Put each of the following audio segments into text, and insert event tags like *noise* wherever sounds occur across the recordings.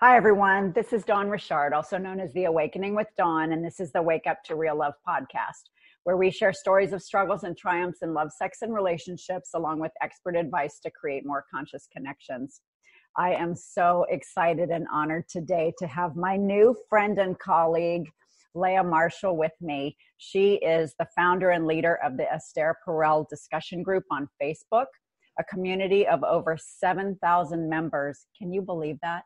Hi, everyone. This is Dawn Richard, also known as The Awakening with Dawn, and this is the Wake Up to Real Love podcast, where we share stories of struggles and triumphs in love, sex, and relationships, along with expert advice to create more conscious connections. I am so excited and honored today to have my new friend and colleague, Leah Marshall, with me. She is the founder and leader of the Esther Perel discussion group on Facebook, a community of over 7,000 members. Can you believe that?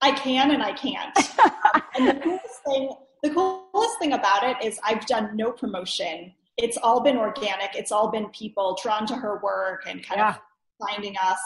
I can and I can't. *laughs* and the coolest thing, the coolest thing about it is I've done no promotion. It's all been organic. It's all been people drawn to her work and kind yeah. of finding us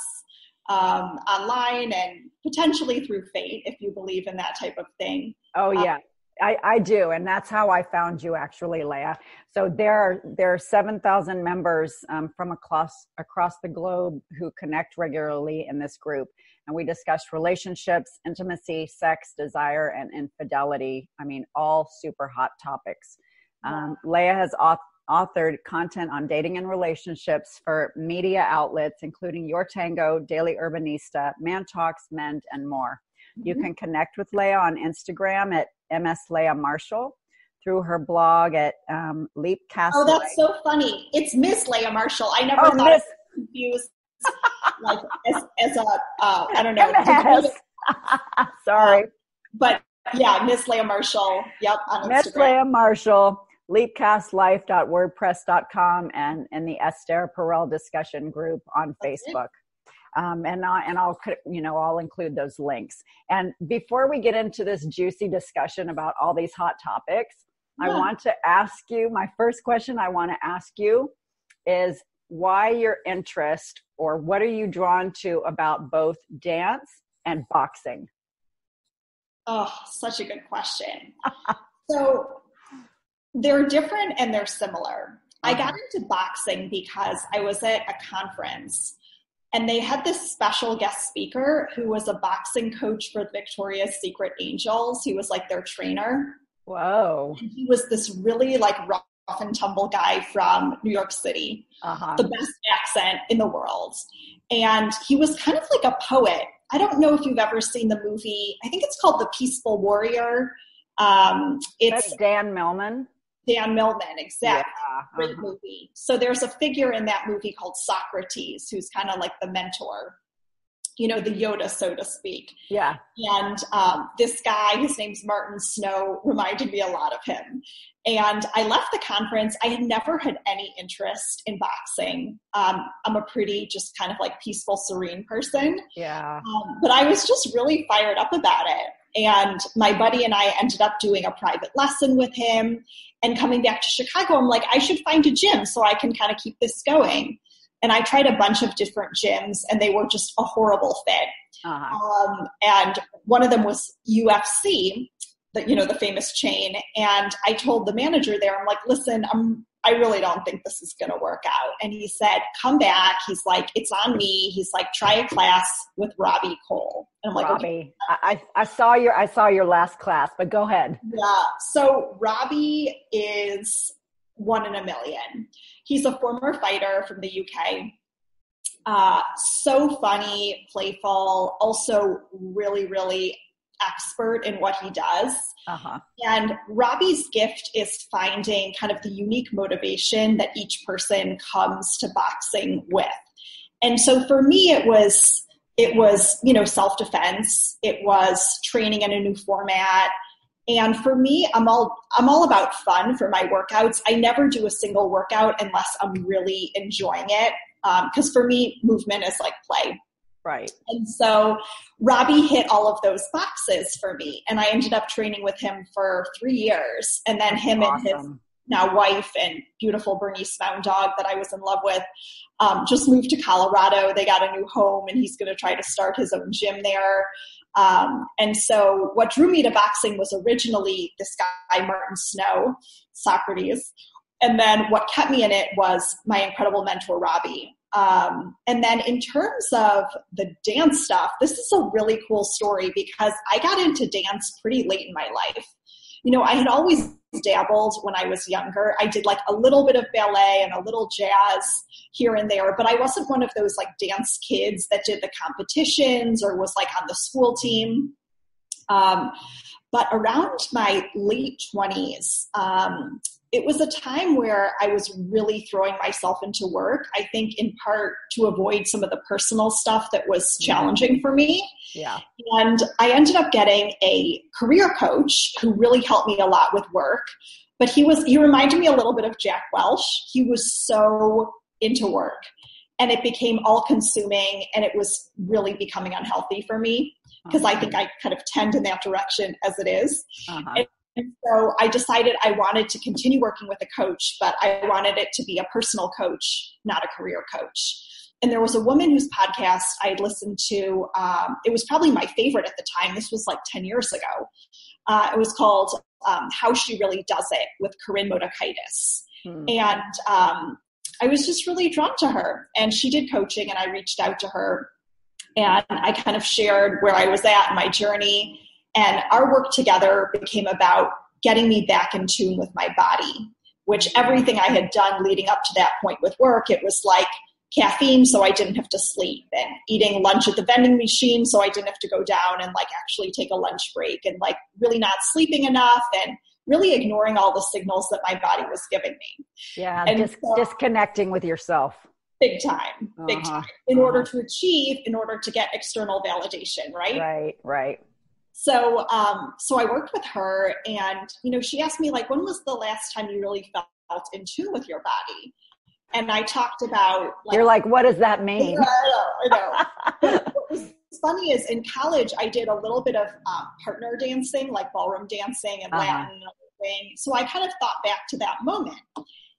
um, online and potentially through fate, if you believe in that type of thing. Oh um, yeah. Um, I, I do, and that's how I found you, actually, Leah. So there are there are seven thousand members um, from across across the globe who connect regularly in this group, and we discussed relationships, intimacy, sex, desire, and infidelity. I mean, all super hot topics. Um, Leah has authored content on dating and relationships for media outlets, including Your Tango, Daily Urbanista, Man Talks, Mend, and more. You mm-hmm. can connect with Leah on Instagram at MS Leah Marshall through her blog at um, Leap Castle. Oh, that's so funny. It's Miss Leah Marshall. I never oh, thought Miss- confused *laughs* like as, as a uh, I don't know. *laughs* Sorry, but yeah, Miss Leah Marshall. Yep, on Miss Leah Marshall. Leapcastlife.wordpress.com and and the Esther Perel discussion group on Facebook. Um, and I, and I'll you know I'll include those links. And before we get into this juicy discussion about all these hot topics, yeah. I want to ask you my first question. I want to ask you is why your interest or what are you drawn to about both dance and boxing? Oh, such a good question. so they're different and they're similar. I got uh-huh. into boxing because I was at a conference and they had this special guest speaker who was a boxing coach for Victoria's Secret Angels. He was like their trainer. Whoa. And he was this really like rough and tumble guy from New York City, uh-huh. the best accent in the world. And he was kind of like a poet. I don't know if you've ever seen the movie, I think it's called The Peaceful Warrior. Um, it's That's Dan Millman. Dan Millman, exactly. Yeah, Great uh-huh. movie. So there's a figure in that movie called Socrates, who's kind of like the mentor you know, the Yoda, so to speak. Yeah. And um, this guy, his name's Martin Snow, reminded me a lot of him. And I left the conference. I had never had any interest in boxing. Um, I'm a pretty just kind of like peaceful, serene person. Yeah. Um, but I was just really fired up about it. And my buddy and I ended up doing a private lesson with him. And coming back to Chicago, I'm like, I should find a gym so I can kind of keep this going and I tried a bunch of different gyms, and they were just a horrible fit. Uh-huh. Um, and one of them was UFC, the you know the famous chain. And I told the manager there, I'm like, listen, I'm I really don't think this is going to work out. And he said, come back. He's like, it's on me. He's like, try a class with Robbie Cole. And I'm like, Robbie, okay. I, I saw your, I saw your last class, but go ahead. Yeah. So Robbie is one in a million. He's a former fighter from the UK. Uh, so funny, playful, also really, really expert in what he does. Uh-huh. And Robbie's gift is finding kind of the unique motivation that each person comes to boxing with. And so for me, it was it was you know self defense. It was training in a new format. And for me, I'm all I'm all about fun for my workouts. I never do a single workout unless I'm really enjoying it. Because um, for me, movement is like play. Right. And so Robbie hit all of those boxes for me. And I ended up training with him for three years. And then him awesome. and his now wife and beautiful Bernese Mountain Dog that I was in love with um, just moved to Colorado. They got a new home and he's going to try to start his own gym there. Um, and so, what drew me to boxing was originally this guy, Martin Snow, Socrates. And then, what kept me in it was my incredible mentor, Robbie. Um, and then, in terms of the dance stuff, this is a really cool story because I got into dance pretty late in my life. You know, I had always dabbled when I was younger. I did like a little bit of ballet and a little jazz here and there, but I wasn't one of those like dance kids that did the competitions or was like on the school team. Um, but around my late 20s, um, it was a time where I was really throwing myself into work. I think in part to avoid some of the personal stuff that was challenging for me. Yeah. And I ended up getting a career coach who really helped me a lot with work. But he was he reminded me a little bit of Jack Welch. He was so into work and it became all consuming and it was really becoming unhealthy for me because I think I kind of tend in that direction as it is. Uh-huh. And, so I decided I wanted to continue working with a coach, but I wanted it to be a personal coach, not a career coach. And there was a woman whose podcast I had listened to. Um, it was probably my favorite at the time. This was like 10 years ago. Uh, it was called um, How She Really Does It with Koren Motekaitis. Hmm. And um, I was just really drawn to her. And she did coaching, and I reached out to her and I kind of shared where I was at in my journey. And our work together became about getting me back in tune with my body, which everything I had done leading up to that point with work, it was like caffeine so I didn't have to sleep and eating lunch at the vending machine so I didn't have to go down and like actually take a lunch break and like really not sleeping enough and really ignoring all the signals that my body was giving me. Yeah, and dis- so, disconnecting with yourself big time, big uh-huh. time, in uh-huh. order to achieve, in order to get external validation, right? Right, right. So, um, so I worked with her, and you know, she asked me like, when was the last time you really felt in tune with your body? And I talked about. Like, You're like, what does that mean? I know. I know. *laughs* what was funny is in college, I did a little bit of um, partner dancing, like ballroom dancing and uh-huh. Latin and everything. So I kind of thought back to that moment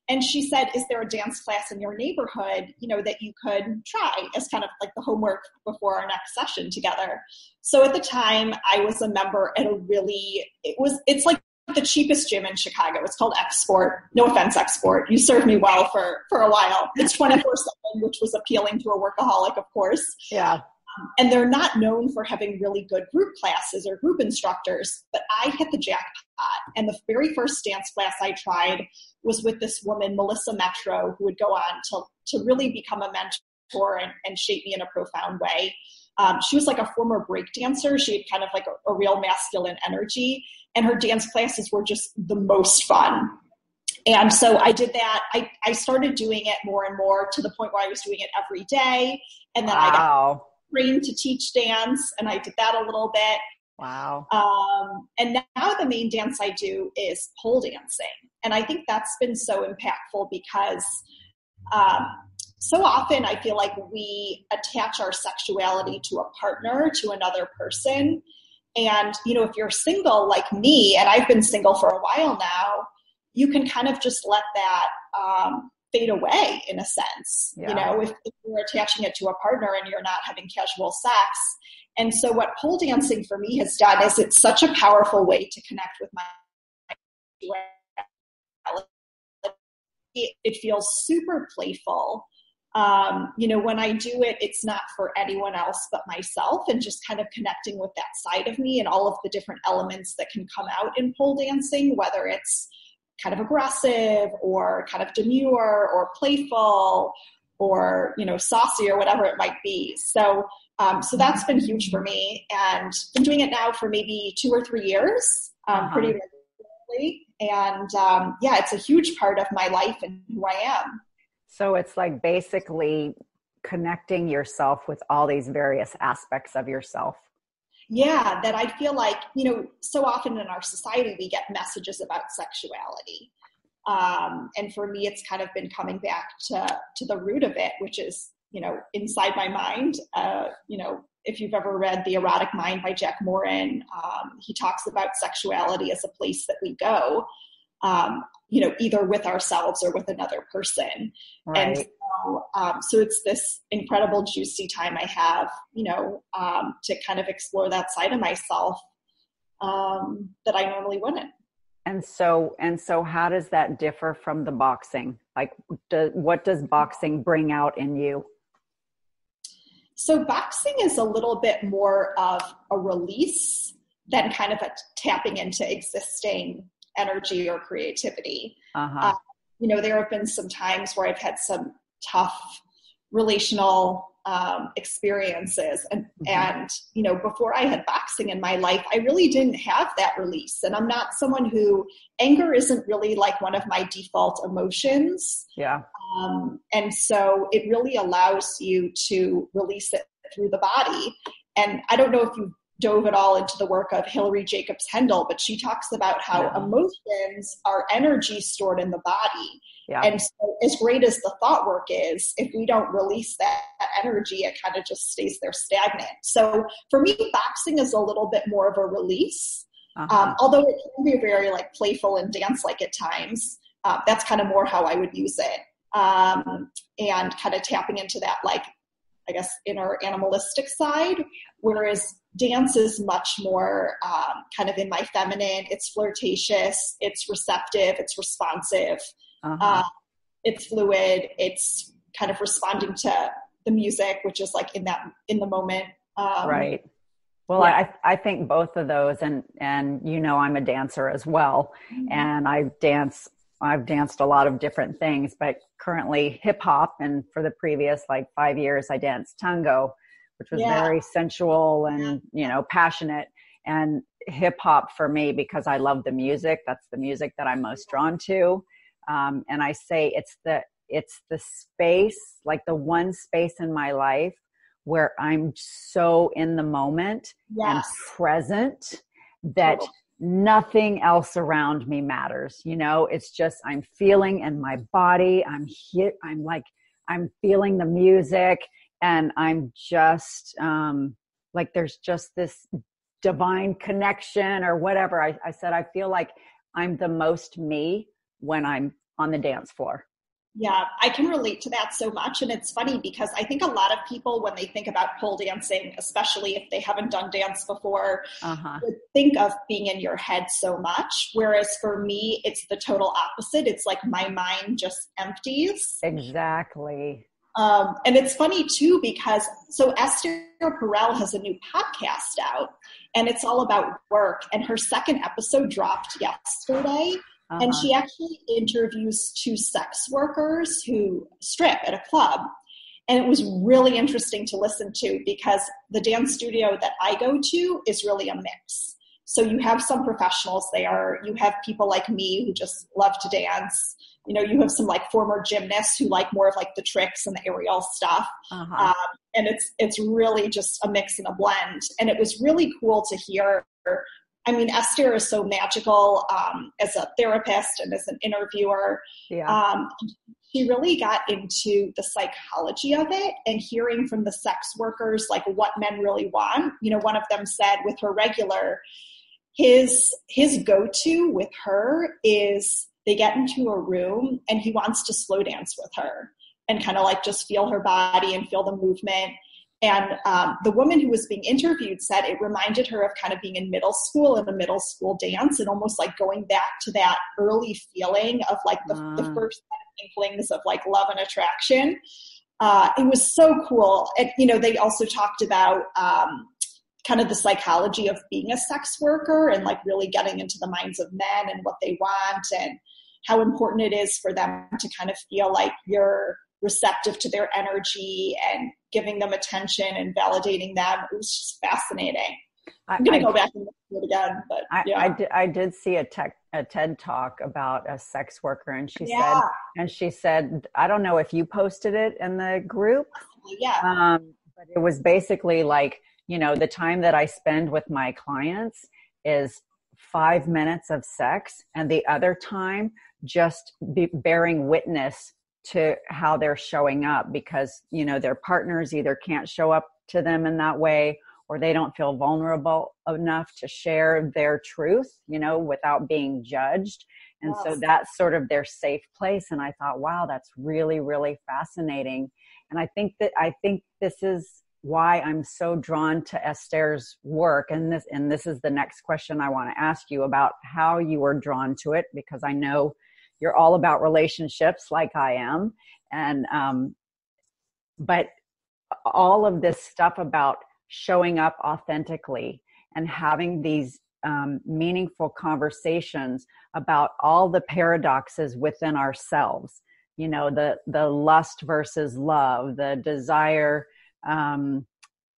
and she said is there a dance class in your neighborhood you know that you could try as kind of like the homework before our next session together? So at the time i was a member at a really it was it's like the cheapest gym in chicago. It's called XSport no offense XSport you served me well for for a while. It's *laughs* 24 7 which was appealing to a workaholic of course. Yeah and they're not known for having really good group classes or group instructors, but I hit the jackpot. And the very first dance class I tried was with this woman, Melissa Metro, who would go on to, to really become a mentor and, and shape me in a profound way. Um, she was like a former break dancer. She had kind of like a, a real masculine energy, and her dance classes were just the most fun. And so I did that. I, I started doing it more and more to the point where I was doing it every day. And then wow. I got trained to teach dance, and I did that a little bit. Wow. Um, and now the main dance I do is pole dancing. And I think that's been so impactful because um, so often I feel like we attach our sexuality to a partner, to another person. And, you know, if you're single like me, and I've been single for a while now, you can kind of just let that um, fade away in a sense. Yeah. You know, if, if you're attaching it to a partner and you're not having casual sex. And so, what pole dancing for me has done is it's such a powerful way to connect with my. It, it feels super playful. Um, you know, when I do it, it's not for anyone else but myself, and just kind of connecting with that side of me and all of the different elements that can come out in pole dancing, whether it's kind of aggressive or kind of demure or playful or you know saucy or whatever it might be. So um, so that's been huge for me and been doing it now for maybe two or three years um, uh-huh. pretty regularly. And um, yeah it's a huge part of my life and who i am. So it's like basically connecting yourself with all these various aspects of yourself yeah that i feel like you know so often in our society we get messages about sexuality. Um, and for me it's kind of been coming back to to the root of it which is you know inside my mind. Uh, you know if you've ever read the erotic mind by jack morin um, he talks about sexuality as a place that we go um, you know either with ourselves or with another person. Right. and so, um, so it's this incredible juicy time i have you know um, to kind of explore that side of myself um, that i normally wouldn't. And so and so how does that differ from the boxing? Like do, what does boxing bring out in you? So boxing is a little bit more of a release than kind of a tapping into existing energy or creativity. Uh-huh. Uh, you know, there have been some times where I've had some tough relational um, experiences and mm-hmm. and you know before i had boxing in my life i really didn't have that release and i'm not someone who anger isn't really like one of my default emotions yeah um, and so it really allows you to release it through the body and i don't know if you dove at all into the work of Hilary Jacobs Hendel, but she talks about how yeah. emotions are energy stored in the body. Yeah. And so, as great as the thought work is, if we don't release that, that energy, it kind of just stays there stagnant. So, for me, boxing is a little bit more of a release, uh-huh. um, although it can be very like playful and dance like at times. Uh, that's kind of more how I would use it. Um, and kind of tapping into that like I guess, inner animalistic side, whereas dance is much more um, kind of in my feminine. It's flirtatious, it's receptive, it's responsive, uh-huh. uh, it's fluid, it's kind of responding to the music, which is like in that in the moment. Um, right. Well, yeah. I I think both of those, and and you know, I'm a dancer as well, mm-hmm. and I dance I've danced a lot of different things, but currently hip hop. And for the previous like five years, I danced tango, which was yeah. very sensual and, you know, passionate. And hip hop for me, because I love the music, that's the music that I'm most drawn to. Um, and I say it's the, it's the space, like the one space in my life where I'm so in the moment yes. and present that nothing else around me matters you know? It's just i'm feeling in my body. I'm hit i'm like i'm feeling the music and i'm just um like there's just this divine connection or whatever. I, I said i feel like i'm the most me when i'm on the dance floor yeah, I can relate to that so much. And it's funny because I think a lot of people, when they think about pole dancing, especially if they haven't done dance before, uh-huh. think of being in your head so much. Whereas for me, it's the total opposite. It's like my mind just empties. Exactly. Um, and it's funny too because so Esther Perel has a new podcast out and it's all about work. And her second episode dropped yesterday. Uh-huh. And she actually interviews two sex workers who strip at a club. And it was really interesting to listen to because the dance studio that I go to is really a mix. So you have some professionals there, you have people like me who just love to dance. You know, you have some like former gymnasts who like more of like the tricks and the aerial stuff. Uh-huh. Um, and it's it's really just a mix and a blend. And it was really cool to hear I mean, Esther is so magical um, as a therapist and as an interviewer. Yeah. Um, she really got into the psychology of it and hearing from the sex workers like what men really want. You know, one of them said with her regular, his his go-to with her is they get into a room and he wants to slow dance with her and kind of like just feel her body and feel the movement and um, the woman who was being interviewed said it reminded her of kind of being in middle school in a middle school dance and almost like going back to that early feeling of like the, the ah. first inklings of like love and attraction. Uh, it was so cool. And, you know, they also talked about um, kind of the psychology of being a sex worker and like really getting into the minds of men and what they want and how important it is for them to kind of feel like you're receptive to their energy and giving them attention and validating them. It was just fascinating. I'm going to go back and look at it again, but yeah. I, I, did, I did see a tech, a TED talk about a sex worker, and she yeah. said, and she said, I don't know if you posted it in the group. Yeah. Um, but it was basically like, you know, the time that I spend with my clients is five minutes of sex, and the other time just be bearing witness to how they're showing up because you know their partners either can't show up to them in that way or they don't feel vulnerable enough to share their truth you know without being judged. And so that's sort of their safe place. And i thought wow that's really really fascinating. And i think that i think this is why i'm so drawn to esther's work. And this and this is the next question i want to ask you about how you were drawn to it because i know you're all about relationships like I am. And, um, but all of this stuff about showing up authentically and having these um, meaningful conversations about all the paradoxes within ourselves you know the the lust versus love the desire um,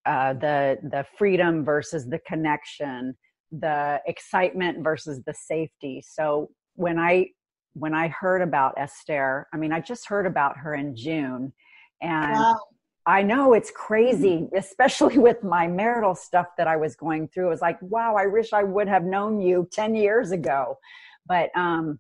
uh, the the freedom versus the connection the excitement versus the safety so when i when i heard about esther i mean i just heard about her in june and wow. I know it's crazy, especially *laughs* with my marital stuff that I was going through. It was like, wow, I wish I would have known you 10 years ago. But um,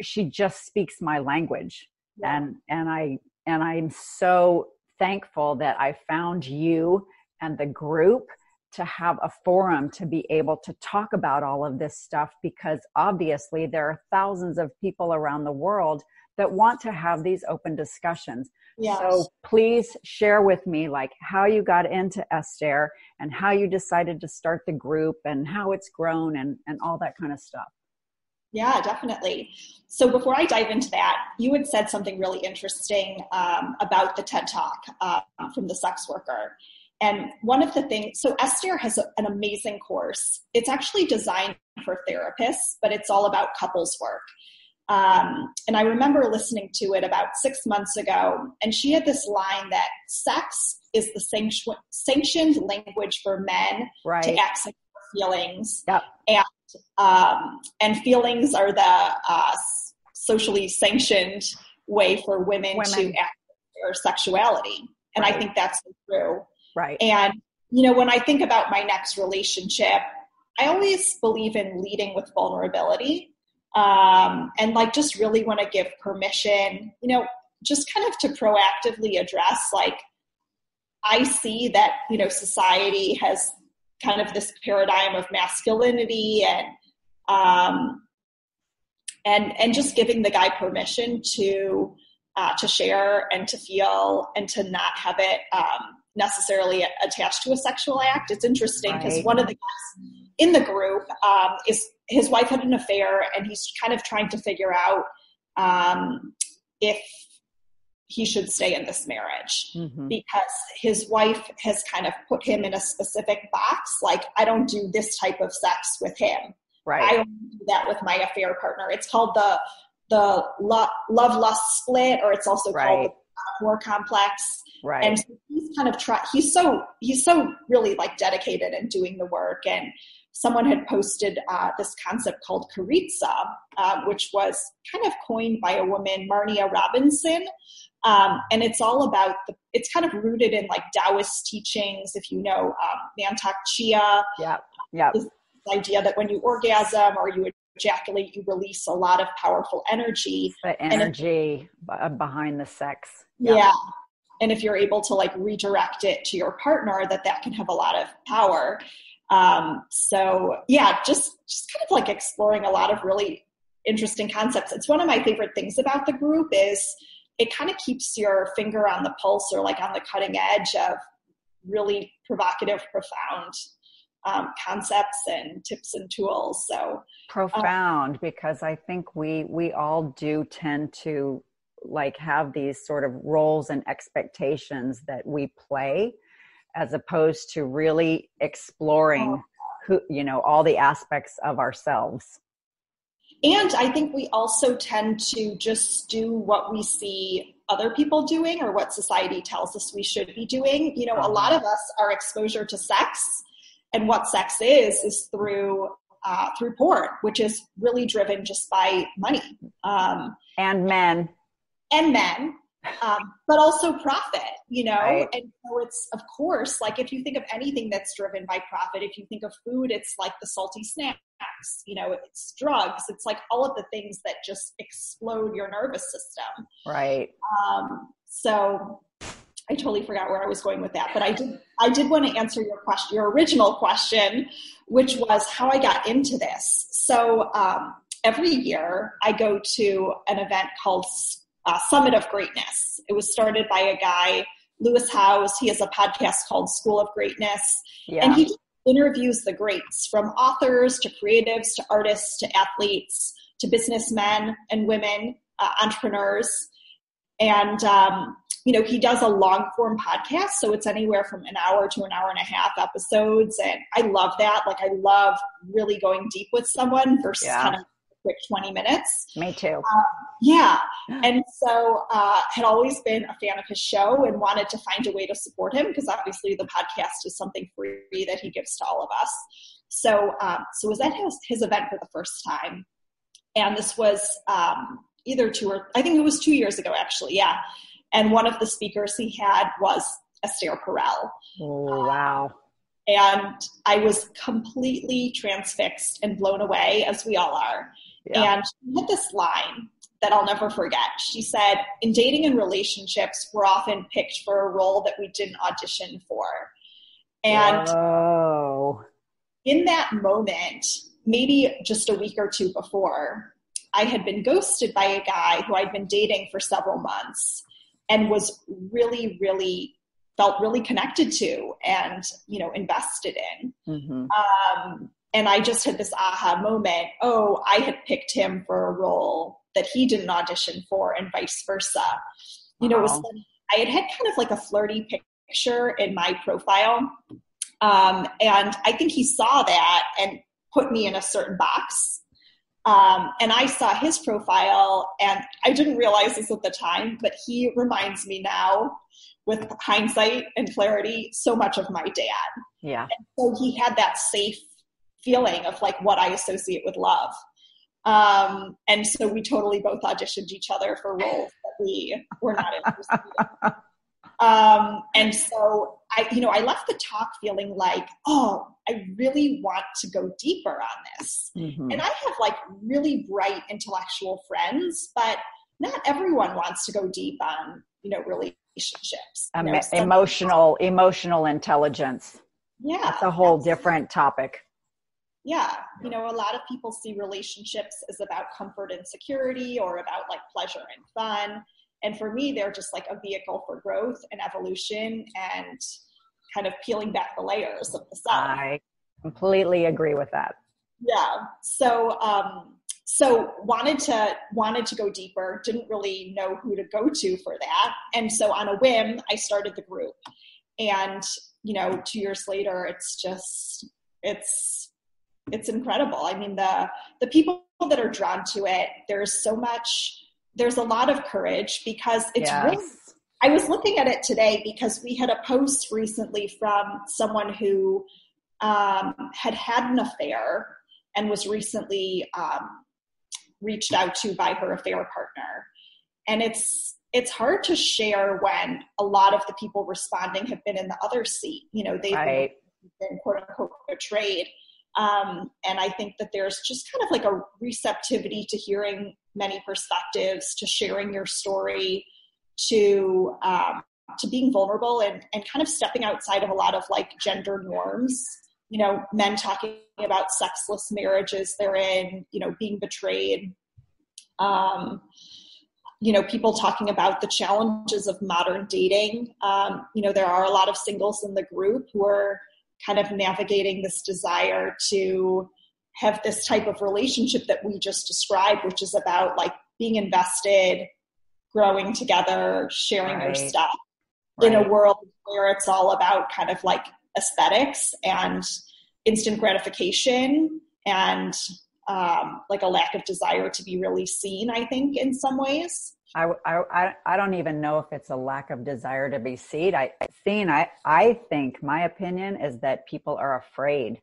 she just speaks my language. Yeah. And and I and I'm so thankful that I found you and the group to have a forum to be able to talk about all of this stuff because obviously there are thousands of people around the world that want to have these open discussions. Yes. So please share with me like how you got into Esther and how you decided to start the group and how it's grown and, and all that kind of stuff. Yeah, definitely. So before I dive into that, you had said something really interesting um, about the TED Talk uh, from the sex worker. And one of the things, so Esther has a, an amazing course. It's actually designed for therapists, but it's all about couples work. Um, and I remember listening to it about six months ago, and she had this line that sex is the sanction- sanctioned language for men right. to access feelings, yep. and um, and feelings are the uh, socially sanctioned way for women, women. to access their sexuality. And right. I think that's true. Right. And you know, when I think about my next relationship, I always believe in leading with vulnerability um, and like just really want to give permission, you know, just kind of to proactively address like I see that you know society has kind of this paradigm of masculinity and um, and and just giving the guy permission to uh, to share and to feel and to not have it um, necessarily attached to a sexual act. It's interesting because right. one of the guys in the group um, is his wife had an affair and he's kind of trying to figure out um, if he should stay in this marriage mm-hmm. because his wife has kind of put him in a specific box like i don't do this type of sex with him right i only do that with my affair partner it's called the the lo- love lust split or it's also right. called the whore complex right and he's kind of try he's so he's so really like dedicated in doing the work and someone had posted uh, this concept called Karezza, uh, which was kind of coined by a woman, Marnia Robinson. Um, and it's all about the, it's kind of rooted in like Taoist teachings, if you know um, Mantak Chia. Yeah, yeah. This idea that when you orgasm or you ejaculate, you release a lot of powerful energy. The energy if, uh, behind the sex. Yeah. yeah. And if you're able to like redirect it to your partner, that that can have a lot of power. Um, so yeah, just just kind of like exploring a lot of really interesting concepts. It's one of my favorite things about the group is it kind of keeps your finger on the pulse or like on the cutting edge of really provocative, profound um, concepts and tips and tools. So profound um, because I think we we all do tend to like have these sort of roles and expectations that we play as opposed to really exploring oh. who you know all the aspects of ourselves and i think we also tend to just do what we see other people doing or what society tells us we should be doing you know a lot uh-huh. of us our exposure to sex and what sex is is through uh, through porn which is really driven just by money um, and men and men um, but also profit, you know? Right. And so it's, of course, like if you think of anything that's driven by profit, if you think of food, it's like the salty snacks, you know, it's drugs, it's like all of the things that just explode your nervous system. Right. Um, so I totally forgot where I was going with that, but I did, I did want to answer your question, your original question, which was how I got into this. So, um, every year I go to an event called uh, Summit of Greatness. It was started by a guy, Lewis Howes. He has a podcast called School of Greatness. Yeah. And he interviews the greats from authors to creatives to artists to athletes to businessmen and women, uh, entrepreneurs. And um, you know, he does a long form podcast, so it's anywhere from an hour to an hour and a half episodes. And I love that. Like, I love really going deep with someone versus yeah. kind of quick 20 minutes. Me too. Uh, yeah. And so uh, had always been a fan of his show and wanted to find a way to support him because obviously the podcast is something free that he gives to all of us. So, um, so was at his, his event for the first time. And this was um, either two or I think it was two years ago, actually. Yeah. And one of the speakers he had was Esther Perel. Oh, wow. and I was completely transfixed and blown away, as we all are. Yeah. And she had this line that I'll never forget. She said, In dating and relationships, we're often picked for a role that we didn't audition for. And Whoa. in that moment, maybe just a week or two before, I had been ghosted by a guy who I'd been dating for several months and was really, really felt really connected to and you know invested in. Mm-hmm. Um, and I just had this aha moment. Oh, I had picked him for a role that he didn't audition for, and vice versa. You know, it was I had had kind of like a flirty picture in my profile, um, and I think he saw that and put me in a certain box um, and I saw his profile, and I didn't realize this at the time, but he reminds me now, with hindsight and clarity, so much of my dad. Yeah. And so he had that safe feeling of like what I associate with love. Um, and so we totally both auditioned each other for roles that we were not interested in. Um, and so I, you know, I left the talk feeling like, oh, I really want to go deeper on this. Mm-hmm. And I have like really bright intellectual friends, but not everyone wants to go deep on, you know, relationships. Um, know, emotional, emotional intelligence. Yeah. That's a whole different topic. Yeah. You know, a lot of people see relationships as about comfort and security or about like pleasure and fun and for me, they're just like a vehicle for growth and evolution and kind of peeling back the layers of the self. I completely agree with that. Yeah. So, um, so wanted to wanted to go deeper didn't really know who to go to for that and so on a whim i started the group and you know two years later it's just it's it's incredible i mean the the people that are drawn to it there's so much there's a lot of courage because it's yes. really I was looking at it today because we had a post recently from someone who um, had had an affair and was recently um, reached out to by her affair partner. And it's it's hard to share when a lot of the people responding have been in the other seat. You know, they've right. been quote unquote betrayed. Um, and I think that there's just kind of like a receptivity to hearing many perspectives, to sharing your story, to um, to being vulnerable and, and kind of stepping outside of a lot of like gender norms. You know, men talking about sexless marriages they're in, you know, being betrayed. Um, you know, people talking about the challenges of modern dating. Um, you know, there are a lot of singles in the group who are kind of navigating this desire to have this type of relationship that we just described, which is about like being invested, growing together, sharing right. your stuff right. in a world where it's all about kind of like aesthetics and instant gratification and um, like a lack of desire to be really seen, I think, in some ways. I, I, I don't even know if it's a lack of desire to be seen. I seen. I, I think my opinion is that people are afraid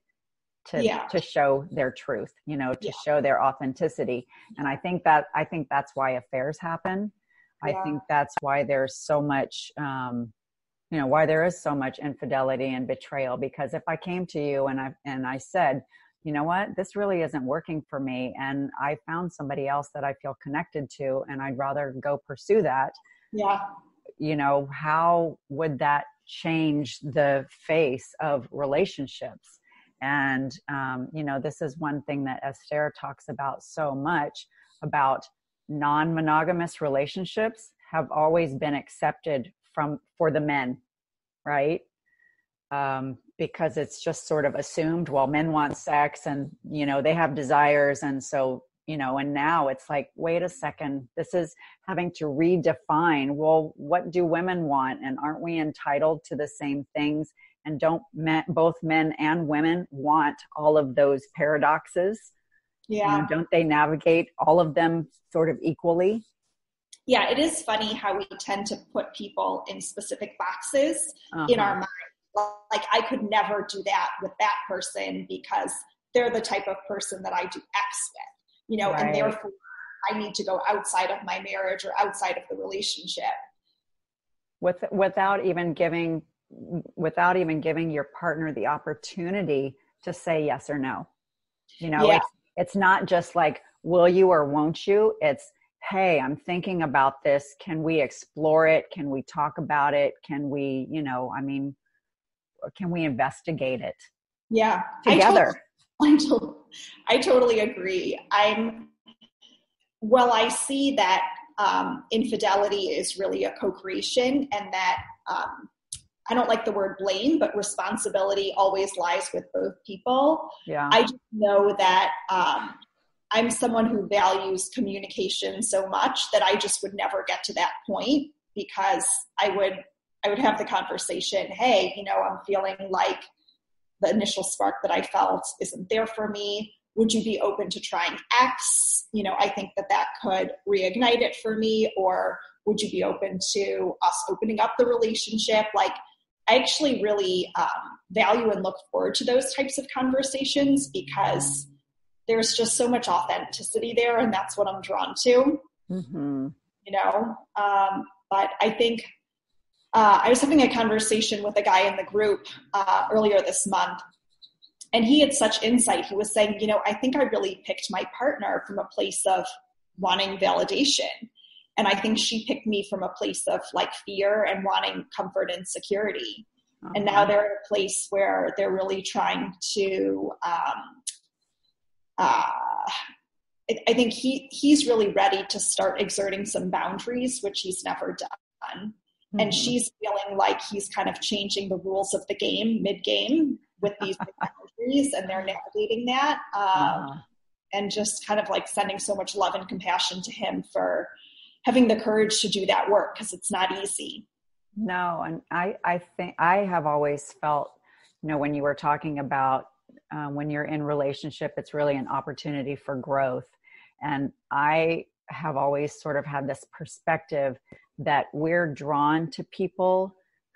to yeah. to show their truth you know to yeah. show their authenticity and i think that i think that's why affairs happen yeah. i think that's why there's so much um you know why there is so much infidelity and betrayal because if i came to you and i and i said you know what? This really isn't working for me and i found somebody else that i feel connected to and i'd rather go pursue that. Yeah. You know how would that change the face of relationships? And, um, you know, this is one thing that Esther talks about so much about non monogamous relationships have always been accepted from for the men, right? Um, because it's just sort of assumed, well, men want sex and, you know, they have desires. And so you know and now it's like wait a second this is having to redefine well what do women want? And aren't we entitled to the same things? And don't men, both men and women want all of those paradoxes? Yeah you know, don't they navigate all of them sort of equally? Yeah it is funny how we tend to put people in specific boxes uh-huh. in our mind like i could never do that with that person because they're the type of person that i do x with you know, right. and therefore I need to go outside of my marriage or outside of the relationship. With, without even giving without even giving your partner the opportunity to say yes or no. You know, yeah. it's, it's not just like, will you or won't you? It's, hey, I'm thinking about this. Can we explore it? Can we talk about it? Can we, you know, I mean, can we investigate it? Yeah. Together. *laughs* I, to- I totally agree. I'm, well, I see that um, infidelity is really a co creation and that um, I don't like the word blame, but responsibility always lies with both people. Yeah. I just know that um, I'm someone who values communication so much that I just would never get to that point because I would I would have the conversation, hey, you know, I'm feeling like the initial spark that I felt isn't there for me. Would you be open to trying X? You know, I think that that could reignite it for me. Or would you be open to us opening up the relationship? Like, I actually really um, value and look forward to those types of conversations because there's just so much authenticity there, and that's what I'm drawn to. Mm-hmm. You know, um, but I think uh, I was having a conversation with a guy in the group uh, earlier this month, and he had such insight. He was saying, you know, I think I really picked my partner from a place of wanting validation. And I think she picked me from a place of like fear and wanting comfort and security. Uh-huh. And now they're in a place where they're really trying to, um, uh, I think he he's really ready to start exerting some boundaries, which he's never done. Mm-hmm. And she's feeling like he's kind of changing the rules of the game mid game with these *laughs* boundaries, and they're navigating that. Um, uh-huh. And just kind of like sending so much love and compassion to him for having the courage to do that work because it's not easy. No, and I, I think I have always felt, you know, when you were talking about uh, when you're in relationship, it's really an opportunity for growth. And I have always sort of had this perspective that we're drawn to people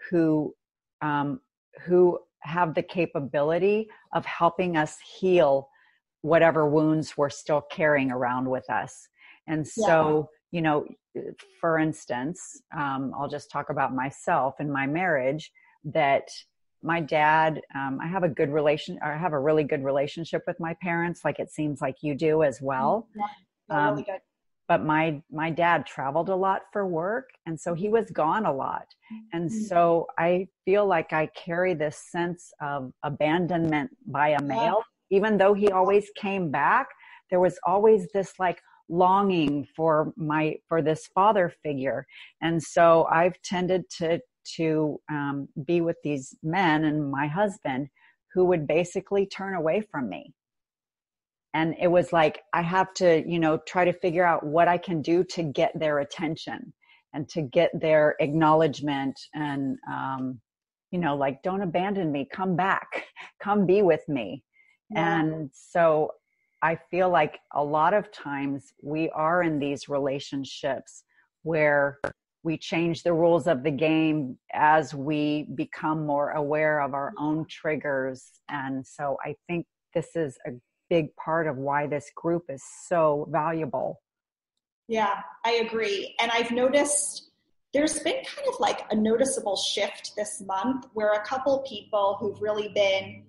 who um, who have the capability of helping us heal whatever wounds we're still carrying around with us. And so, yeah. you know, for instance, um, I'll just talk about myself and my marriage that my dad, um, I have a good relation, I have a really good relationship with my parents, like it seems like you do as well. Yeah, really um, good but my my dad traveled a lot for work and so he was gone a lot. And mm-hmm. so i feel like i carry this sense of abandonment by a male. Even though he always came back there was always this like longing for my for this father figure. And so i've tended to to um, be with these men and my husband who would basically turn away from me and it was like i have to you know try to figure out what i can do to get their attention and to get their acknowledgement and um, you know like don't abandon me. Come back. *laughs* Come be with me. Yeah. and so i feel like a lot of times we are in these relationships where we change the rules of the game as we become more aware of our own triggers. And so i think this is a big part of why this group is so valuable. Yeah, I agree. And I've noticed there's been kind of like a noticeable shift this month where a couple people who've really been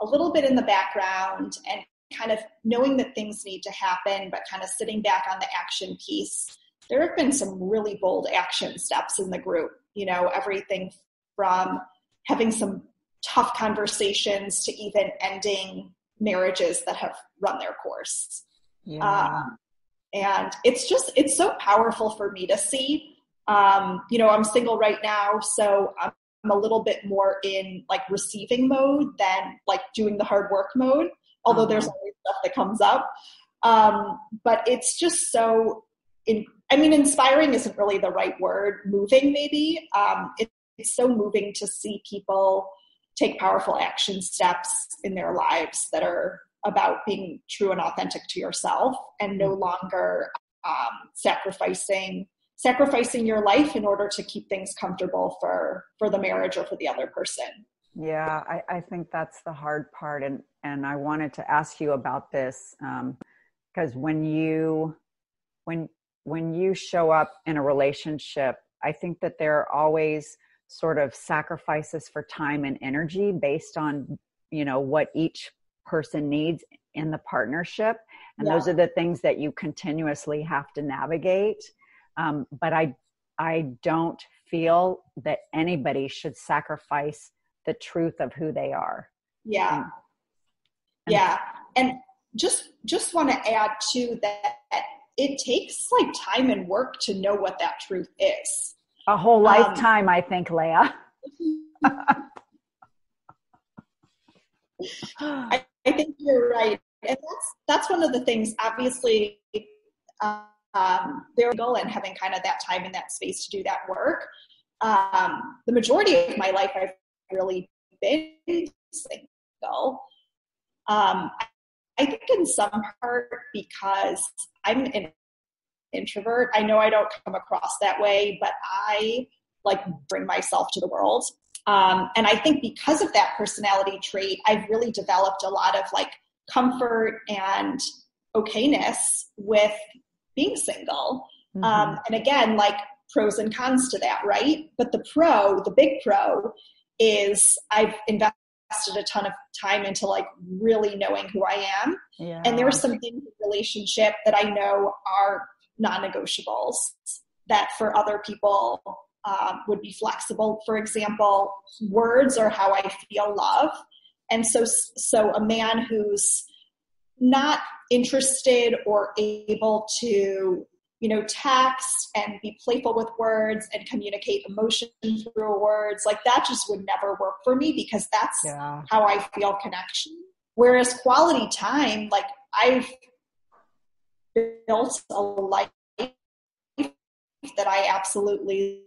a little bit in the background and kind of knowing that things need to happen, but kind of sitting back on the action piece. There have been some really bold action steps in the group, you know, everything from having some tough conversations to even ending marriages that have run their course. Yeah. Um, and it's just, it's so powerful for me to see. Um, you know, I'm single right now, so I'm, I'm a little bit more in like receiving mode than like doing the hard work mode, although there's always stuff that comes up. Um, but it's just so, in, I mean, inspiring isn't really the right word, moving maybe. Um, it, it's so moving to see people take powerful action steps in their lives that are about being true and authentic to yourself and no longer um, sacrificing sacrificing your life in order to keep things comfortable for for the marriage or for the other person. Yeah i, I think that's the hard part and and i wanted to ask you about this because um, when you when when you show up in a relationship i think that there are always sort of sacrifices for time and energy based on you know what each person needs in the partnership. And yeah. those are the things that you continuously have to navigate. Um, but i i don't feel that anybody should sacrifice the truth of who they are. Yeah. And, and yeah. And just just want to add to that it takes like time and work to know what that truth is a whole um, lifetime um, i think leah *laughs* I, I think you're right. And that's, that's one of the things, obviously, um, they're goal and having kind of that time and that space to do that work. Um, the majority of my life, I've really been single. Um, I think in some part because I'm an introvert. I know I don't come across that way, but I like bring myself to the world. Um, and I think because of that personality trait, I've really developed a lot of like comfort and okayness with being single. Mm-hmm. Um, and again, like pros and cons to that, right? But the pro, the big pro, is I've invested a ton of time into like really knowing who I am. Yeah. And there are some things in relationship that I know are non-negotiables that for other people um, would be flexible. For example, words are how I feel love. And so, so a man who's not interested or able to, you know, text and be playful with words and communicate emotion through words, like that just would never work for me because that's yeah. how I feel connection. Whereas quality time, like I've built a life that I absolutely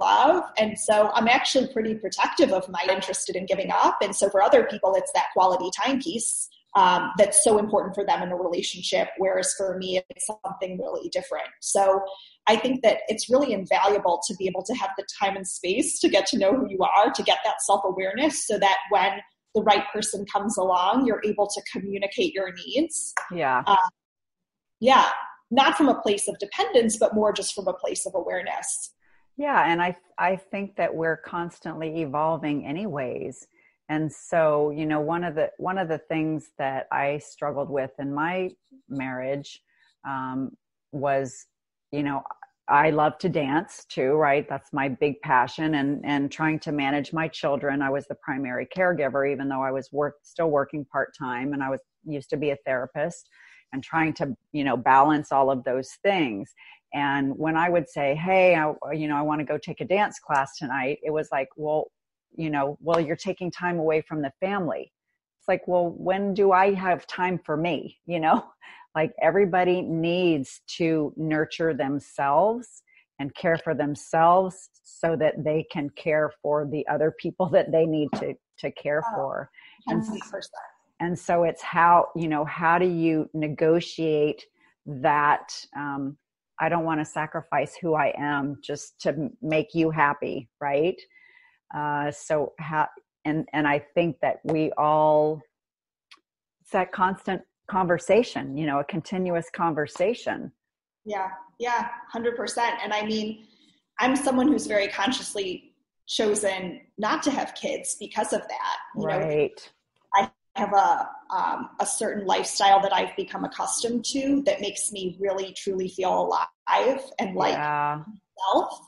love. And so I'm actually pretty protective of my interested in giving up. And so for other people, it's that quality time piece um, that's so important for them in a relationship. Whereas for me, it's something really different. So I think that it's really invaluable to be able to have the time and space to get to know who you are, to get that self awareness so that when the right person comes along, you're able to communicate your needs. Yeah. Uh, yeah. Not from a place of dependence, but more just from a place of awareness. Yeah, and I I think that we're constantly evolving anyways. And so, you know, one of the one of the things that I struggled with in my marriage um, was, you know, I love to dance too, right? That's my big passion, and and trying to manage my children. I was the primary caregiver, even though I was work still working part time, and I was used to be a therapist, and trying to you know balance all of those things. And when I would say, "Hey, I, you know, I want to go take a dance class tonight," it was like, "Well, you know, well, you're taking time away from the family." It's like, "Well, when do I have time for me?" You know, *laughs* like everybody needs to nurture themselves and care for themselves so that they can care for the other people that they need to to care oh, for. And, and so it's how you know how do you negotiate that um, I don't want to sacrifice who I am just to make you happy, right? Uh, so how and and I think that we all it's that constant conversation, you know, a continuous conversation. Yeah, yeah, hundred percent. And I mean, I'm someone who's very consciously chosen not to have kids because of that. You right. Know, have a um, a certain lifestyle that I've become accustomed to that makes me really truly feel alive and like yeah. myself.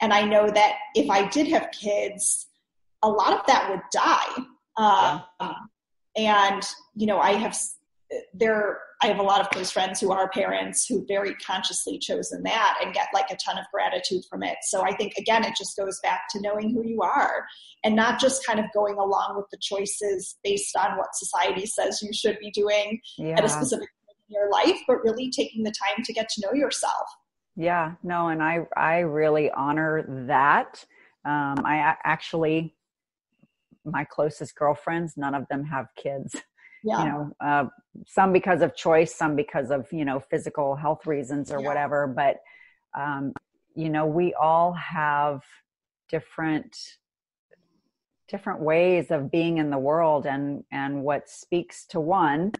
And I know that if I did have kids, a lot of that would die. Uh, yeah. And you know, I have there I have a lot of close friends who are parents who very consciously chosen that and get like a ton of gratitude from it. So I think again it just goes back to knowing who you are and not just kind of going along with the choices based on what society says you should be doing yeah. at a specific point in your life, but really taking the time to get to know yourself. Yeah, no, and I I really honor that. Um, I actually, my closest girlfriends, none of them have kids. *laughs* Yeah. You know, uh, some because of choice, some because of you know physical health reasons or yeah. whatever. But um, you know, we all have different different ways of being in the world, and and what speaks to one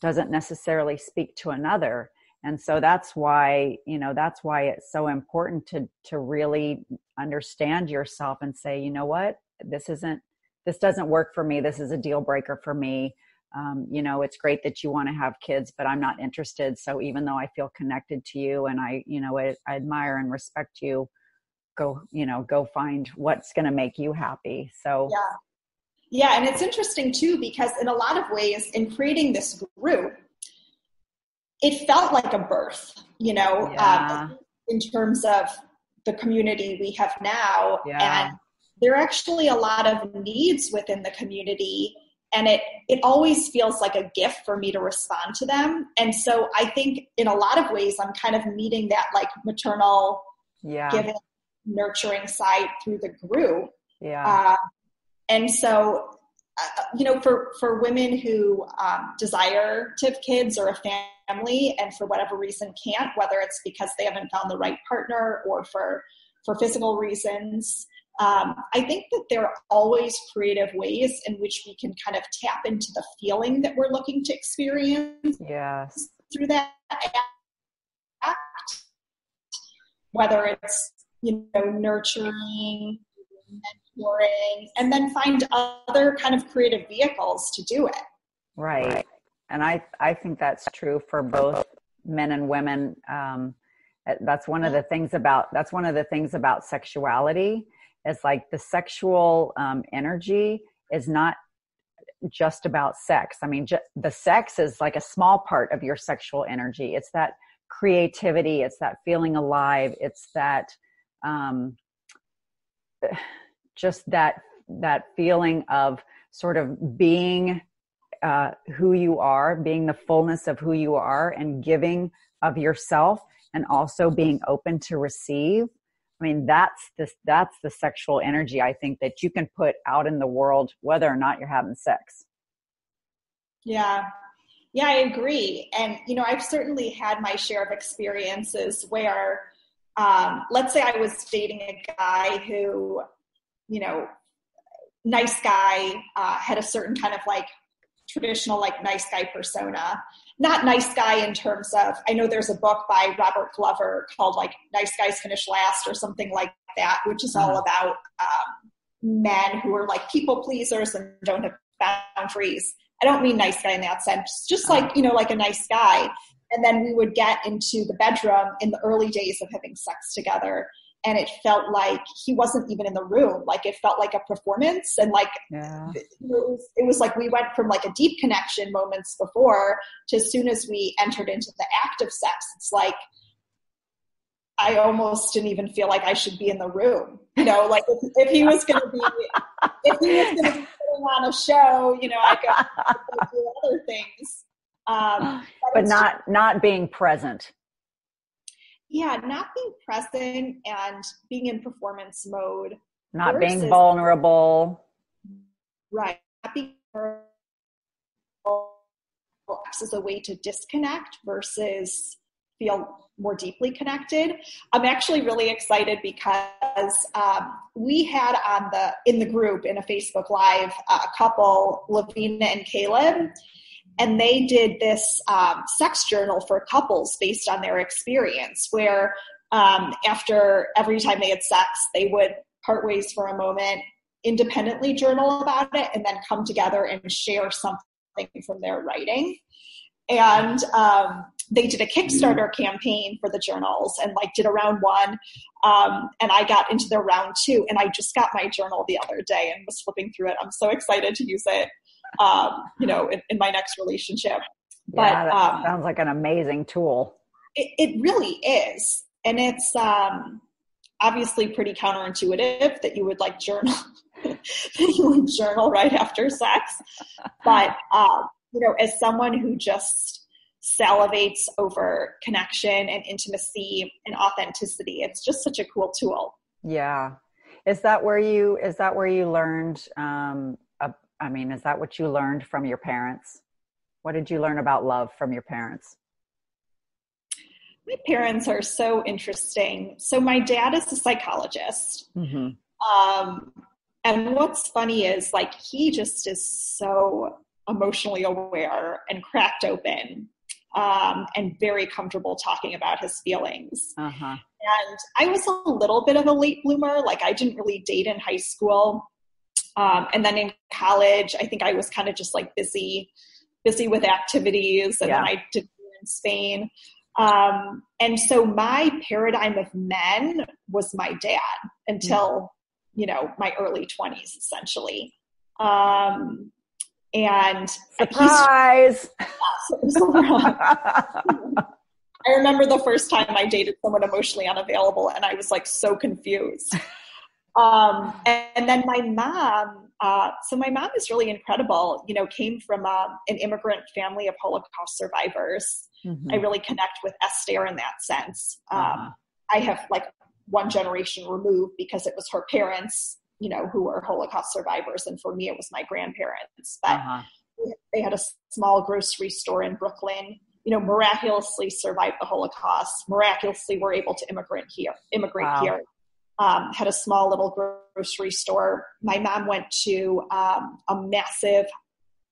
doesn't necessarily speak to another and so that's why you know that's why it's so important to to really understand yourself and say you know what this isn't this doesn't work for me this is a deal breaker for me um, you know it's great that you want to have kids but i'm not interested so even though i feel connected to you and i you know i, I admire and respect you go you know go find what's going to make you happy so yeah yeah and it's interesting too because in a lot of ways in creating this group it felt like a birth, you know, yeah. um, in terms of the community we have now. Yeah. And there are actually a lot of needs within the community and it it always feels like a gift for me to respond to them. And so i think in a lot of ways i'm kind of meeting that like maternal yeah. giving nurturing side through the group. Yeah. Uh, and so uh, you know for for women who um, desire to have kids or a family family and for whatever reason can't, whether it's because they haven't found the right partner or for for physical reasons. Um, I think that there are always creative ways in which we can kind of tap into the feeling that we're looking to experience. Yes. Through that act, whether it's you know nurturing, mentoring, and then find other kind of creative vehicles to do it. Right and I I think that's true for both men and women. Um, that's one of the things about that's one of the things about sexuality is like the sexual um, energy is not just about sex. I mean, ju- the sex is like a small part of your sexual energy. It's that creativity. It's that feeling alive. It's that um, *sighs* just that that feeling of sort of being uh, who you are, being the fullness of who you are, and giving of yourself, and also being open to receive. I mean, that's this that's the sexual energy I think that you can put out in the world, whether or not you're having sex. Yeah, yeah, I agree. And you know, I've certainly had my share of experiences where, um, let's say, I was dating a guy who, you know, nice guy, uh, had a certain kind of like traditional like nice guy persona. Not nice guy in terms of I know there's a book by Robert Glover called like Nice Guys Finish Last or something like that, which is all uh-huh. about um, men who are like people pleasers and don't have boundaries. I don't mean nice guy in that sense, just like, you know, like a nice guy. And then we would get into the bedroom in the early days of having sex together and it felt like he wasn't even in the room like it felt like a performance and like yeah. it, was, it was like we went from like a deep connection moments before to as soon as we entered into the act of sex it's like I almost didn't even feel like I should be in the room. You know, like if, if he was going to be, if he was going to be putting on a show, you know, I could, do other things. Um, but, but not just, not being present yeah, not being present and being in performance mode. Not versus, being vulnerable. Right. Not being vulnerable as a way to disconnect versus feel more deeply connected. I'm actually really excited because um, we had on the in the group in a Facebook Live a couple, Lavina and Caleb, and they did this um, sex journal for couples based on their experience where um, after every time they had sex they would part ways for a moment independently journal about it and then come together and share something from their writing. And um, they did a kickstarter campaign for the journals and like did a round one um, and i got into their round two and i just got my journal the other day and was flipping through it. I'm so excited to use it um, you know, in, in, my next relationship. Yeah, but um, sounds like an amazing tool. It, it really is, and it's um, obviously pretty counterintuitive that you would like journal *laughs* that you would journal right after sex. But um, you know, as someone who just salivates over connection and intimacy and authenticity. It's just such a cool tool. Yeah. Is that where you is that where you learned um I mean, is that what you learned from your parents? What did you learn about love from your parents? My parents are so interesting. So my dad is a psychologist. Mm-hmm. Um, and what's funny is like he just is so emotionally aware and cracked open um, and very comfortable talking about his feelings. Uh-huh. And I was a little bit of a late bloomer. Like I didn't really date in high school. Um, and then in college, I think I was kind of just like busy, busy with activities. And yeah. I did in Spain. Um, and so my paradigm of men was my dad until, you know, my early 20s, essentially. Um, and surprise. *laughs* I remember the first time I dated someone emotionally unavailable, and I was like so confused. Um, and, and, then my mom, uh, so my mom is really incredible. You know, came from uh, an immigrant family of Holocaust survivors. Mm-hmm. I really connect with Esther in that sense. Um, uh-huh. I have like one generation removed because it was her parents you know, who were Holocaust survivors. And for me, it was my grandparents. But uh-huh. they had a small grocery store in Brooklyn, you know, miraculously survived the Holocaust, miraculously were able to immigrant here, immigrate wow. here. Um, had a small little grocery store. My mom went to um, a massive,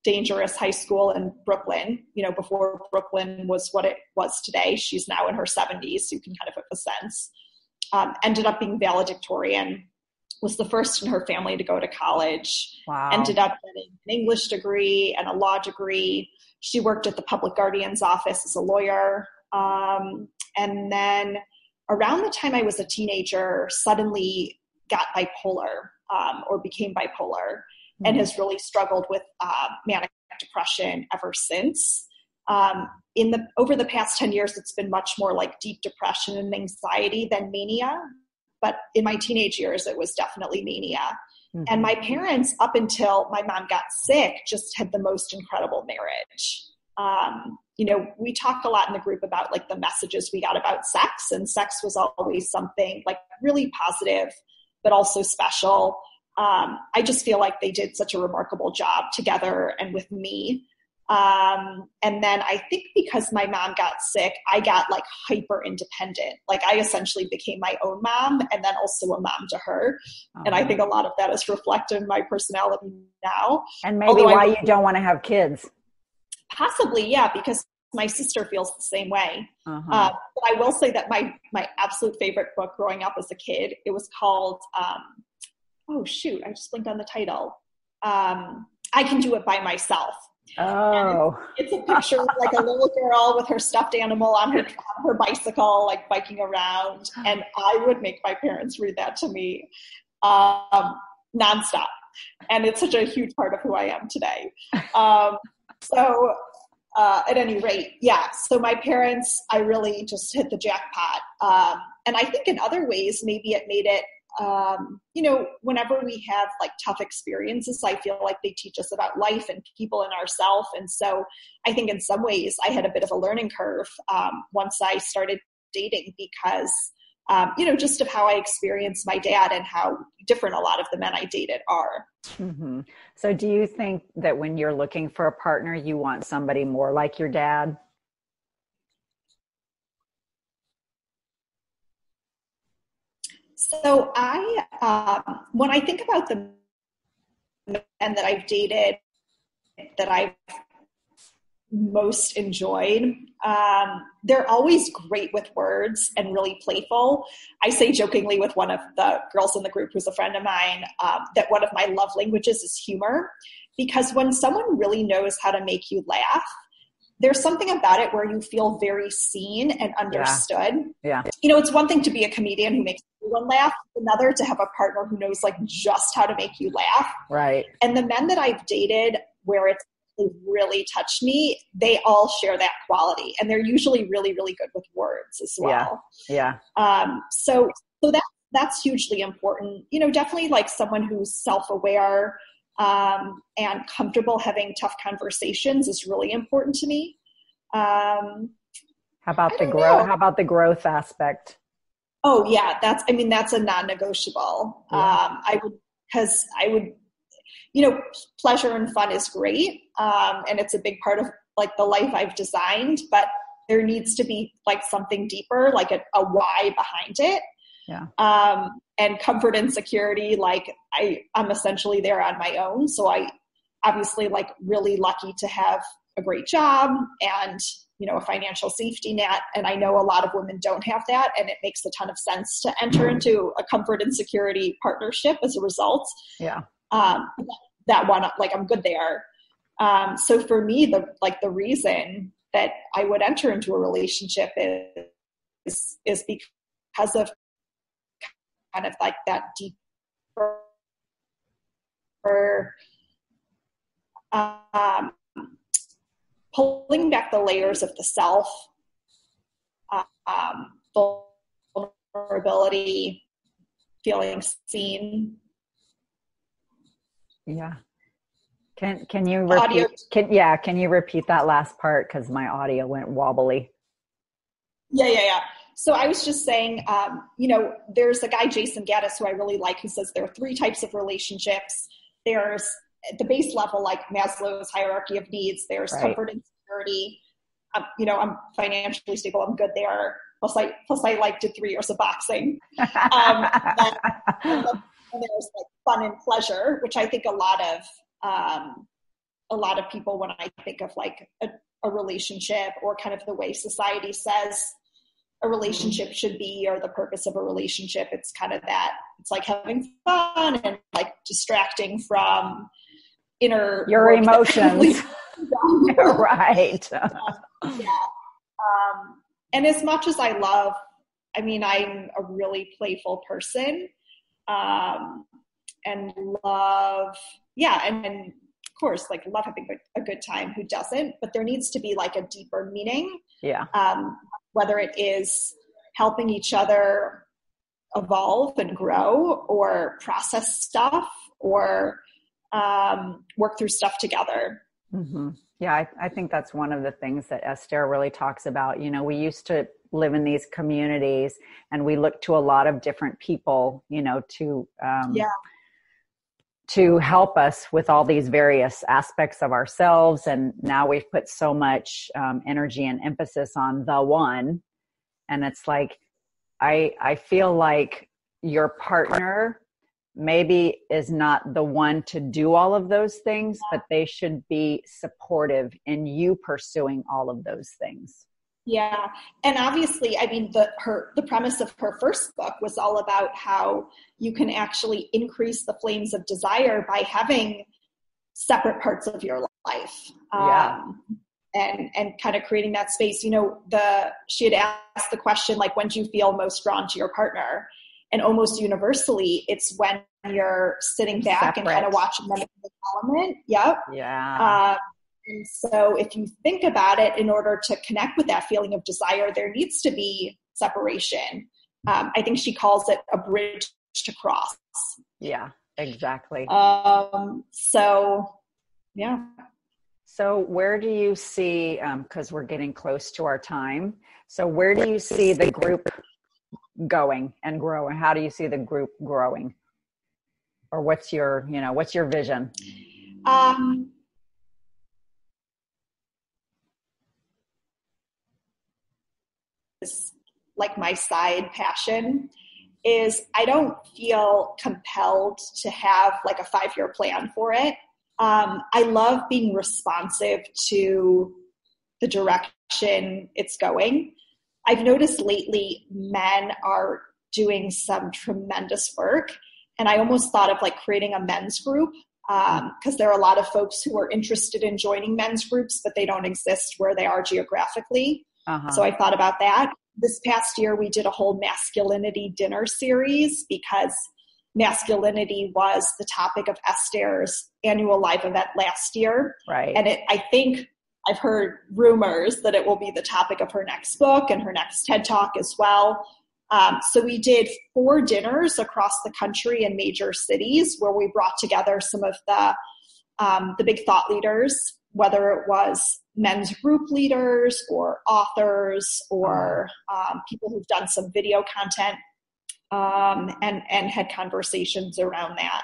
dangerous high school in Brooklyn. You know, before Brooklyn was what it was today. She's now in her 70s, so you can kind of have a sense. Um, ended up being valedictorian was the first in her family to go to college. Wow. Ended up getting an English degree and a law degree. She worked at the public guardian's office as a lawyer. Um, and then around the time I was a teenager, suddenly got bipolar um, or became bipolar mm-hmm. and has really struggled with uh, manic depression ever since. Um, in the over the past 10 years it's been much more like deep depression and anxiety than mania but in my teenage years, it was definitely mania. Mm-hmm. And my parents, up until my mom got sick, just had the most incredible marriage. Um, you know, we talk a lot in the group about like the messages we got about sex, and sex was always something like really positive, but also special. Um, I just feel like they did such a remarkable job together and with me. Um, and then I think because my mom got sick, I got like hyper independent. Like I essentially became my own mom and then also a mom to her. And I think a lot of that is reflected in my personality now. And maybe Although why I, you don't want to have kids. Possibly, yeah, because my sister feels the same way. Uh-huh. Uh, but I will say that my my absolute favorite book growing up as a kid, it was called um, oh shoot, I just blinked on the title. Um, I can do it by myself Oh. It's, it's, a picture of like a *laughs* little girl with her stuffed animal on her on her bicycle, like biking around. And I would make my parents read that to me um, nonstop. And it's such a huge part of who I am today. Um, so uh, at any rate, yeah. So my parents, I really just hit the jackpot. Um, and I think in other ways, maybe it made it um, you know, whenever we have like tough experiences, I feel like they teach us about life and people and ourselves. And so I think in some ways I had a bit of a learning curve um, once I started dating because, um, you know, just of how I experienced my dad and how different a lot of the men I dated are. Mm-hmm. So do you think that when you're looking for a partner, you want somebody more like your dad? So I, um, when I think about the men that I've dated, that I've most enjoyed, um, they're always great with words and really playful. I say jokingly with one of the girls in the group who's a friend of mine um, that one of my love languages is humor. Because when someone really knows how to make you laugh, there's something about it where you feel very seen and understood. Yeah. yeah. You know, it's one thing to be a comedian who makes everyone laugh, another to have a partner who knows like just how to make you laugh. Right. And the men that I've dated where it's really touched me, they all share that quality. And they're usually really, really good with words as well. Yeah. yeah. Um, so so that that's hugely important. You know, definitely like someone who's self-aware um, and comfortable having tough conversations is really important to me. Um, how about the growth? How about the growth aspect? Oh yeah, that's. I mean, that's a non-negotiable. Yeah. Um, I would because I would, you know, pleasure and fun is great, um, and it's a big part of like the life I've designed. But there needs to be like something deeper, like a, a why behind it. Yeah. Um, and comfort and security, like I, I'm essentially there on my own. So I obviously like really lucky to have a great job and you know a financial safety net and i know a lot of women don't have that and it makes a ton of sense to enter into a comfort and security partnership as a result yeah um, that one like i'm good there um, so for me the like the reason that i would enter into a relationship is is because of kind of like that deeper um, pulling back the layers of the self, um, vulnerability, feeling seen. Yeah. Can can you repeat? Audio. Can yeah? Can you repeat that last part because my audio went wobbly. Yeah, yeah, yeah. So I was just saying, um, you know, there's a guy Jayson Gaddis who I really like who says there are three types of relationships. There's at the base level, like Maslow's hierarchy of needs, there's right. comfort and security. Um, you know, I'm financially stable. I'm good there. Plus, I plus I like did three years of boxing. *laughs* Um, *laughs* and, there's like fun and pleasure, which I think a lot of um, a lot of people when I think of like a, a relationship or kind of the way society says a relationship should be or the purpose of a relationship it's kind of that it's like having fun and like distracting from inner your *laughs* emotions. right. Yeah. Um, and as much as i love i mean i'm a really playful person um, and love yeah and, and of course like love having a good time who doesn't but there needs to be like a deeper meaning yeah um, whether it is helping each other evolve and grow or process stuff or um, work through stuff together. Mm-hmm. Yeah, I, I, think that's one of the things that Esther really talks about. You know, we used to live in these communities and we look to a lot of different people, you know, to um, yeah. to help us with all these various aspects of ourselves. And now we've put so much um, energy and emphasis on the one, and it's like I I feel like your partner maybe is not the one to do all of those things, but they should be supportive in you pursuing all of those things. Yeah. And obviously, I mean the her the premise of her first book was all about how you can actually increase the flames of desire by having separate parts of your life. Yeah. Um, and and kind of creating that space. You know, the she had asked the question like when do you feel most drawn to your partner? and almost universally it's when you're sitting back Separate. and kind of watching them in the element yep yeah um, and so if you think about it in order to connect with that feeling of desire there needs to be separation um, i think she calls it a bridge to cross yeah exactly um, so yeah so where do you see because um, we're getting close to our time so where do you see the group going and growing? How do you see the group growing? Or what's your, you know, what's your vision? Um, like my side passion is I don't feel compelled to have like a five year plan for it. Um, I love being responsive to the direction it's going. I've noticed lately men are doing some tremendous work. And I almost thought of like creating a men's group because um, there are a lot of folks who are interested in joining men's groups, but they don't exist where they are geographically. Uh-huh. So I thought about that. This past year, we did a whole masculinity dinner series because masculinity was the topic of Esther's annual live event last year. Right. And it, I think I've heard rumors that it will be the topic of her next book and her next TED Talk as well. Um, so we did four dinners across the country in major cities where we brought together some of the um, the big thought leaders, whether it was men's group leaders or authors or um, people who've done some video content um, and and had conversations around that.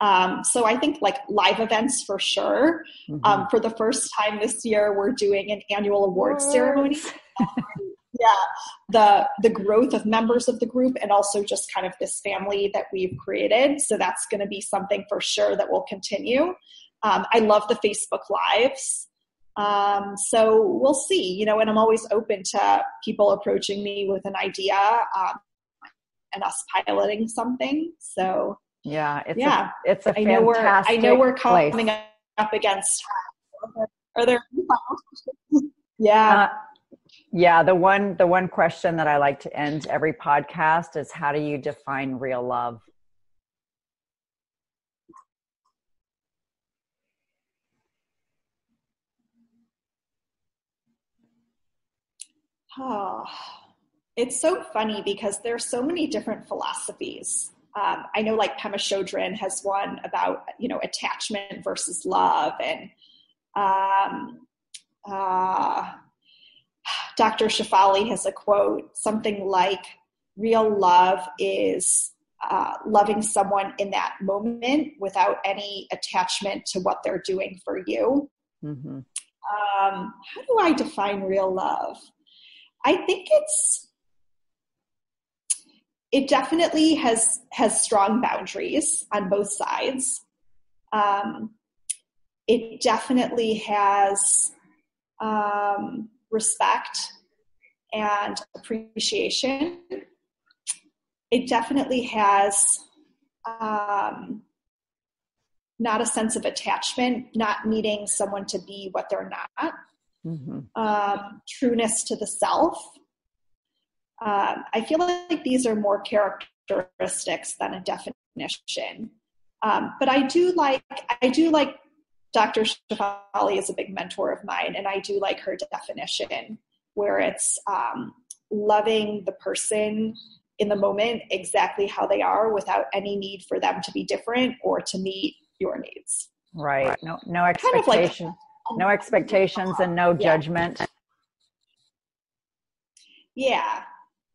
Um, so I think like live events for sure. Mm-hmm. Um, for the first time this year, we're doing an annual awards ceremony. *laughs* yeah, the the growth of members of the group and also just kind of this family that we've created. So that's going to be something for sure that will continue. Um, I love the Facebook lives. Um, so we'll see, you know, and I'm always open to people approaching me with an idea um, and us piloting something. So yeah, it's yeah, a, it's a I know we're I know we're coming place. up against. Are there? *laughs* yeah. Uh, yeah, the one the one question that I like to end every podcast is how do you define real love? Oh, *sighs* it's so funny because there's so many different philosophies um, I know like Pema Chodron has one about you know attachment versus love, and um, uh, *sighs* Dr. Shefali has a quote something like, "Real love is uh, loving someone in that moment without any attachment to what they're doing for you." Mm-hmm. Um, how do I define real love? I think it's it definitely has has strong boundaries on both sides. Um, it definitely has um, respect and appreciation. It definitely has um, not a sense of attachment, not needing someone to be what they're not. Mm-hmm. Um, trueness to the self um, I feel like these are more characteristics than a definition. Um, but I do like I do like Dr. Shefali is a big mentor of mine, and I do like her definition where it's um, loving the person in the moment exactly how they are without any need for them to be different or to meet your needs. Right. No no expectation. Kind of like, no expectations and no judgment. Yeah.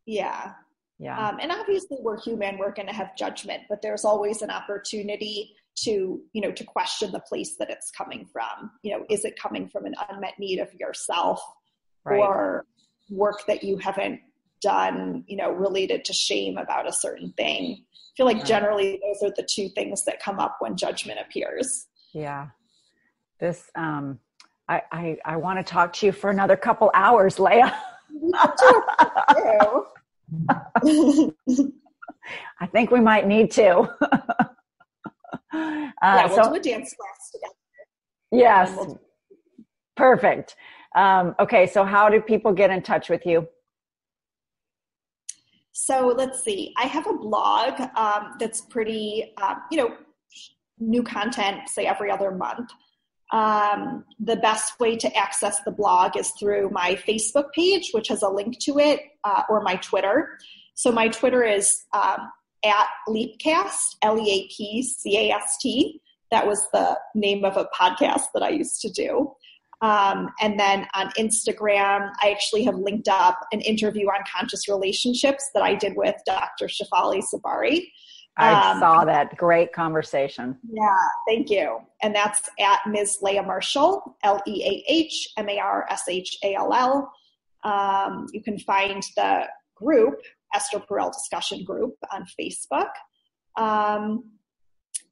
Yeah. Yeah. Um, and obviously we're human, we're going to have judgment, but there's always an opportunity to, you know, to question the place that it's coming from. You know, is it coming from an unmet need of yourself right. or work that you haven't done, you know, related to shame about a certain thing? I feel like generally those are the two things that come up when judgment appears. Yeah. This, um, I, I, I want to talk to you for another couple hours, Leah. *laughs* I think we might need to. *laughs* uh, yeah, we'll so, do a dance class together. Yes. We'll Perfect. Um, okay, so how do people get in touch with you? So let's see. I have a blog um, that's pretty, um, you know, new content, say every other month. Um, the best way to access the blog is through my Facebook page, which has a link to it, uh, or my Twitter. So my Twitter is um, at Leapcast, L E A P C A S T. That was the name of a podcast that I used to do. Um, and then on Instagram, I actually have linked up an interview on conscious relationships that I did with Dr. Shefali Tsabary. I um, saw that. Great conversation. Yeah, thank you. And that's at Ms. Leah Marshall, L E A H M A R S H A L L. Um, you can find the group, Esther Perel Discussion Group, on Facebook. Um,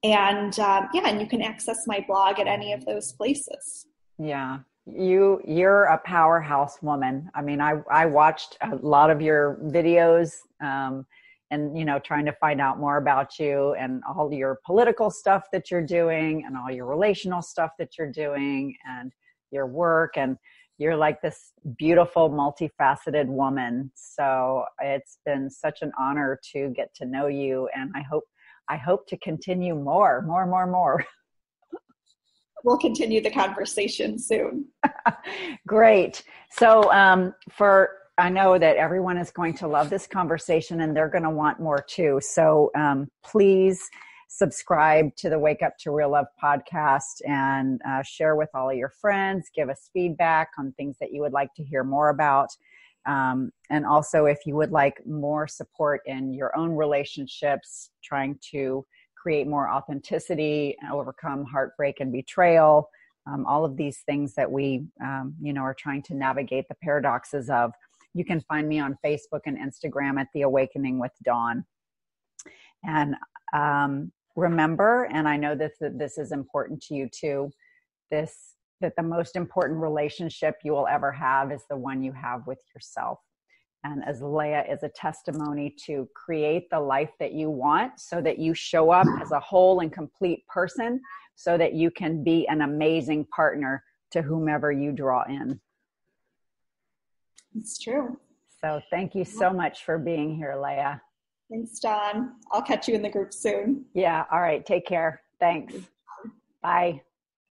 and um, yeah, and you can access my blog at any of those places. Yeah, you you're a powerhouse woman. I mean, I I watched a lot of your videos. Um, and you know trying to find out more about you and all your political stuff that you're doing and all your relational stuff that you're doing and your work. And you're like this beautiful multifaceted woman. So it's been such an honor to get to know you and i hope i hope to continue more more more more. *laughs* We'll continue the conversation soon. *laughs* Great. So um, for I know that everyone is going to love this conversation and they're going to want more too. So um, please subscribe to the Wake Up to Real Love podcast and uh, share with all of your friends. Give us feedback on things that you would like to hear more about. Um, and also, if you would like more support in your own relationships, trying to create more authenticity overcome heartbreak and betrayal, um, all of these things that we, um, you know, are trying to navigate the paradoxes of. You can find me on Facebook and Instagram at The Awakening with Dawn. And um, remember, and I know that this is important to you too, this that the most important relationship you will ever have is the one you have with yourself. And as Leah is a testimony to create the life that you want so that you show up as a whole and complete person so that you can be an amazing partner to whomever you draw in. It's true. So thank you so much for being here, Leah. Thanks, Dawn. I'll catch you in the group soon. Yeah. All right. Take care. Thanks. Bye.